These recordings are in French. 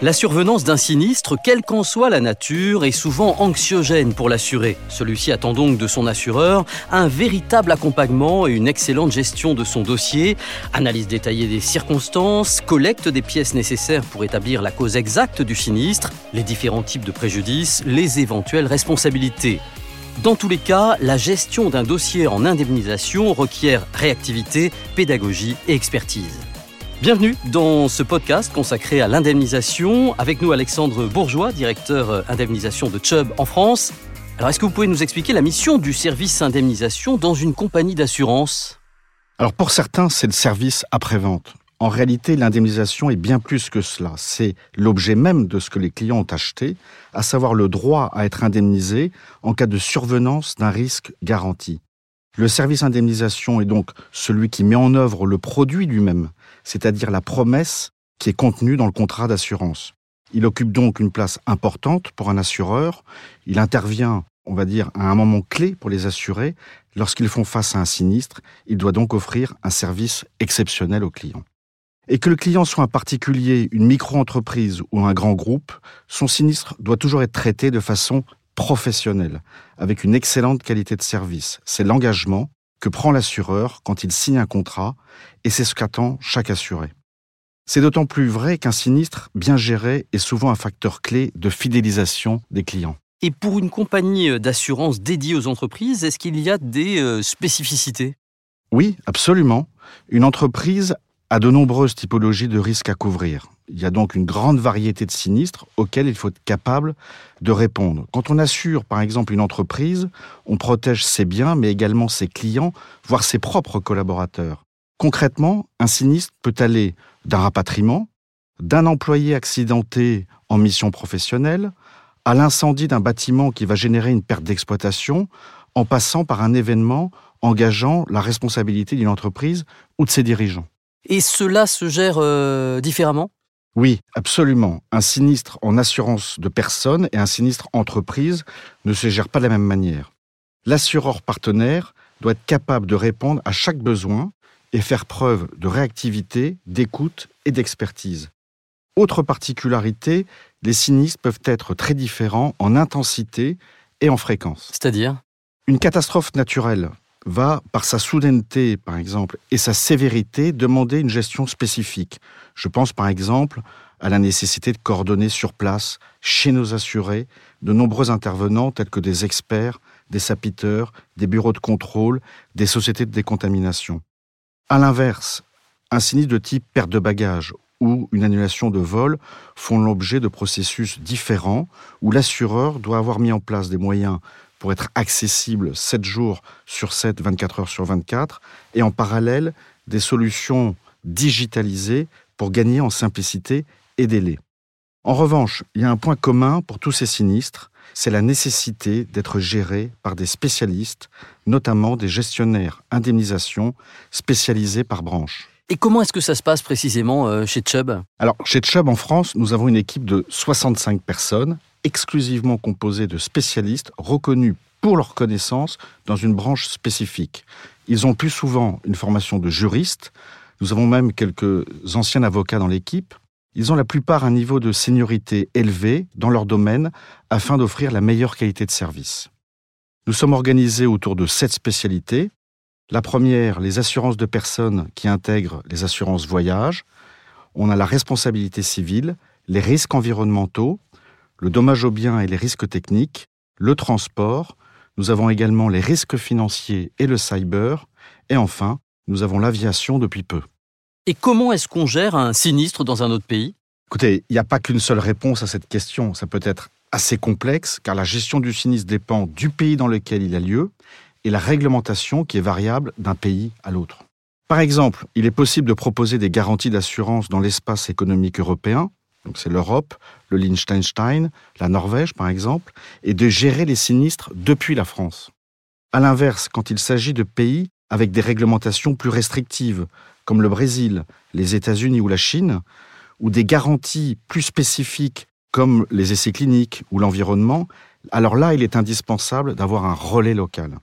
La survenance d'un sinistre, quelle qu'en soit la nature, est souvent anxiogène pour l'assuré. Celui-ci attend donc de son assureur un véritable accompagnement et une excellente gestion de son dossier, analyse détaillée des circonstances, collecte des pièces nécessaires pour établir la cause exacte du sinistre, les différents types de préjudices, les éventuelles responsabilités. Dans tous les cas, la gestion d'un dossier en indemnisation requiert réactivité, pédagogie et expertise. Bienvenue dans ce podcast consacré à l'indemnisation. Avec nous Alexandre Bourgeois, directeur euh, indemnisation de Chubb en France. Alors est-ce que vous pouvez nous expliquer la mission du service indemnisation dans une compagnie d'assurance? Alors pour certains, c'est le service après-vente. En réalité, l'indemnisation est bien plus que cela. C'est l'objet même de ce que les clients ont acheté, à savoir le droit à être indemnisé en cas de survenance d'un risque garanti. Le service indemnisation est donc celui qui met en œuvre le produit lui-même, c'est-à-dire la promesse qui est contenue dans le contrat d'assurance. Il occupe donc une place importante pour un assureur. Il intervient, on va dire, à un moment clé pour les assurés. Lorsqu'ils font face à un sinistre, il doit donc offrir un service exceptionnel aux clients. Et que le client soit un particulier, une micro-entreprise ou un grand groupe, son sinistre doit toujours être traité de façon professionnelle, avec une excellente qualité de service. C'est l'engagement que prend l'assureur quand il signe un contrat, et c'est ce qu'attend chaque assuré. C'est d'autant plus vrai qu'un sinistre bien géré est souvent un facteur clé de fidélisation des clients. Et pour une compagnie d'assurance dédiée aux entreprises, est-ce qu'il y a des euh, spécificités? Oui, absolument. Une entreprise a de nombreuses typologies de risques à couvrir. Il y a donc une grande variété de sinistres auxquels il faut être capable de répondre. Quand on assure, par exemple, une entreprise, on protège ses biens, mais également ses clients, voire ses propres collaborateurs. Concrètement, un sinistre peut aller d'un rapatriement, d'un employé accidenté en mission professionnelle, à l'incendie d'un bâtiment qui va générer une perte d'exploitation, en passant par un événement engageant la responsabilité d'une entreprise ou de ses dirigeants. Et cela se gère euh, différemment? Oui, absolument. Un sinistre en assurance de personnes et un sinistre entreprise ne se gèrent pas de la même manière. L'assureur partenaire doit être capable de répondre à chaque besoin et faire preuve de réactivité, d'écoute et d'expertise. Autre particularité, les sinistres peuvent être très différents en intensité et en fréquence. C'est-à-dire? Une catastrophe naturelle va, par sa soudaineté, par exemple, et sa sévérité, demander une gestion spécifique. Je pense, par exemple, à la nécessité de coordonner sur place, chez nos assurés, de nombreux intervenants tels que des experts, des sapiteurs, des bureaux de contrôle, des sociétés de décontamination. À l'inverse, un sinistre de type perte de bagages ou une annulation de vol font l'objet de processus différents où l'assureur doit avoir mis en place des moyens pour être accessible 7 jours sur 7, 24 heures sur 24, et en parallèle des solutions digitalisées pour gagner en simplicité et délai. En revanche, il y a un point commun pour tous ces sinistres, c'est la nécessité d'être géré par des spécialistes, notamment des gestionnaires indemnisation spécialisés par branche. Et comment est-ce que ça se passe précisément euh, chez Chubb? Alors, chez Chubb en France, nous avons une équipe de 65 personnes exclusivement composé de spécialistes reconnus pour leurs connaissances dans une branche spécifique. Ils ont plus souvent une formation de juriste. Nous avons même quelques anciens avocats dans l'équipe. Ils ont la plupart un niveau de seniorité élevé dans leur domaine afin d'offrir la meilleure qualité de service. Nous sommes organisés autour de sept spécialités. La première, les assurances de personnes qui intègrent les assurances voyage. On a la responsabilité civile, les risques environnementaux, le dommage aux biens et les risques techniques, le transport, nous avons également les risques financiers et le cyber, et enfin, nous avons l'aviation depuis peu. Et comment est-ce qu'on gère un sinistre dans un autre pays? Écoutez, il n'y a pas qu'une seule réponse à cette question, ça peut être assez complexe, car la gestion du sinistre dépend du pays dans lequel il a lieu et la réglementation qui est variable d'un pays à l'autre. Par exemple, il est possible de proposer des garanties d'assurance dans l'espace économique européen, donc c'est l'Europe, le Liechtenstein, la Norvège par exemple, et de gérer les sinistres depuis la France. À l'inverse, quand il s'agit de pays avec des réglementations plus restrictives, comme le Brésil, les États-Unis ou la Chine, ou des garanties plus spécifiques comme les essais cliniques ou l'environnement, alors là, il est indispensable d'avoir un relais local.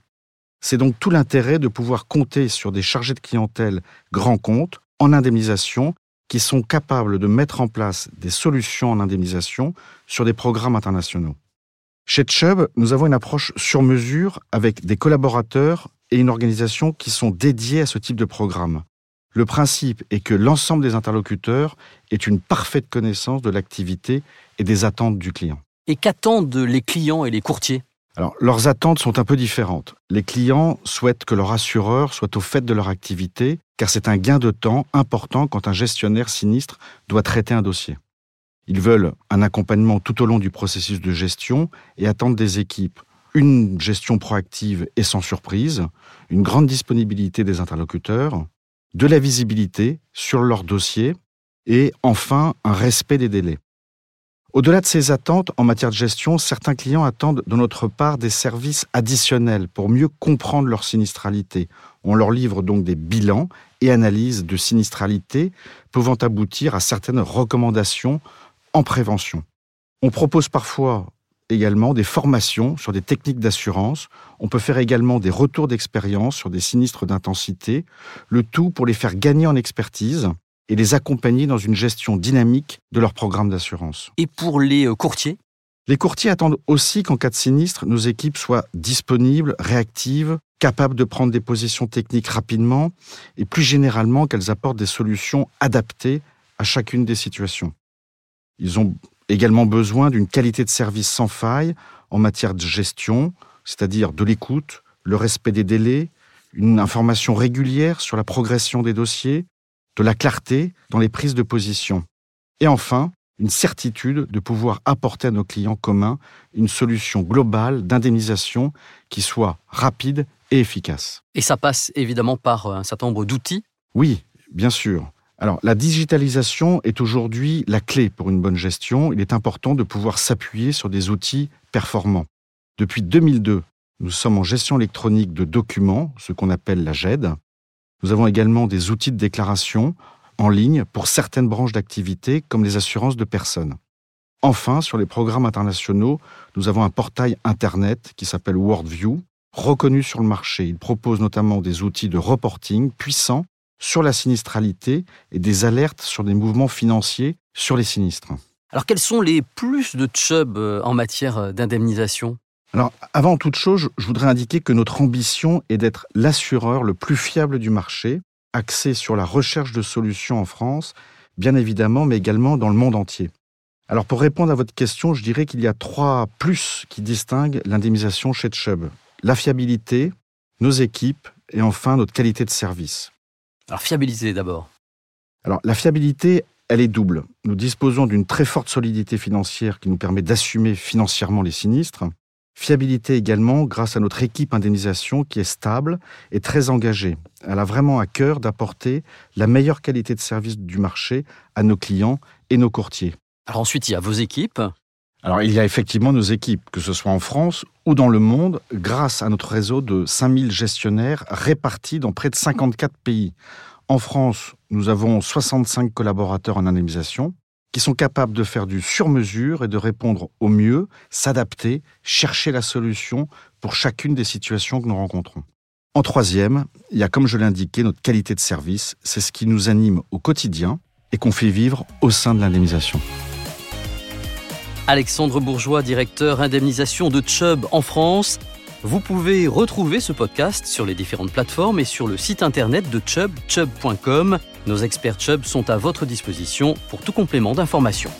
C'est donc tout l'intérêt de pouvoir compter sur des chargés de clientèle grands comptes en indemnisation qui sont capables de mettre en place des solutions en indemnisation sur des programmes internationaux. Chez Chubb, nous avons une approche sur mesure avec des collaborateurs et une organisation qui sont dédiés à ce type de programme. Le principe est que l'ensemble des interlocuteurs ait une parfaite connaissance de l'activité et des attentes du client. Et qu'attendent les clients et les courtiers? Alors, leurs attentes sont un peu différentes. Les clients souhaitent que leur assureur soit au fait de leur activité, car c'est un gain de temps important quand un gestionnaire sinistre doit traiter un dossier. Ils veulent un accompagnement tout au long du processus de gestion et attendent des équipes une gestion proactive et sans surprise, une grande disponibilité des interlocuteurs, de la visibilité sur leur dossier et enfin un respect des délais. Au-delà de ces attentes en matière de gestion, certains clients attendent de notre part des services additionnels pour mieux comprendre leur sinistralité. On leur livre donc des bilans et analyses de sinistralité pouvant aboutir à certaines recommandations en prévention. On propose parfois également des formations sur des techniques d'assurance. On peut faire également des retours d'expérience sur des sinistres d'intensité, le tout pour les faire gagner en expertise et les accompagner dans une gestion dynamique de leur programme d'assurance. Et pour les euh, courtiers? Les courtiers attendent aussi qu'en cas de sinistre, nos équipes soient disponibles, réactives, capables de prendre des positions techniques rapidement et plus généralement qu'elles apportent des solutions adaptées à chacune des situations. Ils ont également besoin d'une qualité de service sans faille en matière de gestion, c'est-à-dire de l'écoute, le respect des délais, une information régulière sur la progression des dossiers, de la clarté dans les prises de position. Et enfin, une certitude de pouvoir apporter à nos clients communs une solution globale d'indemnisation qui soit rapide et efficace. Et ça passe évidemment par un certain nombre d'outils Oui, bien sûr. Alors, la digitalisation est aujourd'hui la clé pour une bonne gestion. Il est important de pouvoir s'appuyer sur des outils performants. Depuis 2002, nous sommes en gestion électronique de documents, ce qu'on appelle la GED. Nous avons également des outils de déclaration en ligne pour certaines branches d'activité comme les assurances de personnes. Enfin, sur les programmes internationaux, nous avons un portail Internet qui s'appelle WorldView, reconnu sur le marché. Il propose notamment des outils de reporting puissants sur la sinistralité et des alertes sur des mouvements financiers sur les sinistres. Alors quels sont les plus de Chubb euh, en matière euh, d'indemnisation? Alors, avant toute chose, je voudrais indiquer que notre ambition est d'être l'assureur le plus fiable du marché, axé sur la recherche de solutions en France, bien évidemment, mais également dans le monde entier. Alors, pour répondre à votre question, je dirais qu'il y a trois plus qui distinguent l'indemnisation chez Chubb. La fiabilité, nos équipes et enfin notre qualité de service. Alors, fiabilité d'abord. Alors, la fiabilité, elle est double. Nous disposons d'une très forte solidité financière qui nous permet d'assumer financièrement les sinistres. Fiabilité également grâce à notre équipe indemnisation qui est stable et très engagée. Elle a vraiment à cœur d'apporter la meilleure qualité de service du marché à nos clients et nos courtiers. Alors ensuite, il y a vos équipes. Alors il y a effectivement nos équipes, que ce soit en France ou dans le monde, grâce à notre réseau de 5000 gestionnaires répartis dans près de 54 pays. En France, nous avons 65 collaborateurs en indemnisation qui sont capables de faire du sur-mesure et de répondre au mieux, s'adapter, chercher la solution pour chacune des situations que nous rencontrons. En troisième, il y a, comme je l'indiquais, notre qualité de service. C'est ce qui nous anime au quotidien et qu'on fait vivre au sein de l'indemnisation. Alexandre Bourgeois, directeur indemnisation de Chubb en France. Vous pouvez retrouver ce podcast sur les différentes plateformes et sur le site internet de Chubb, chubb.com. Nos experts Chubb sont à votre disposition pour tout complément d'information.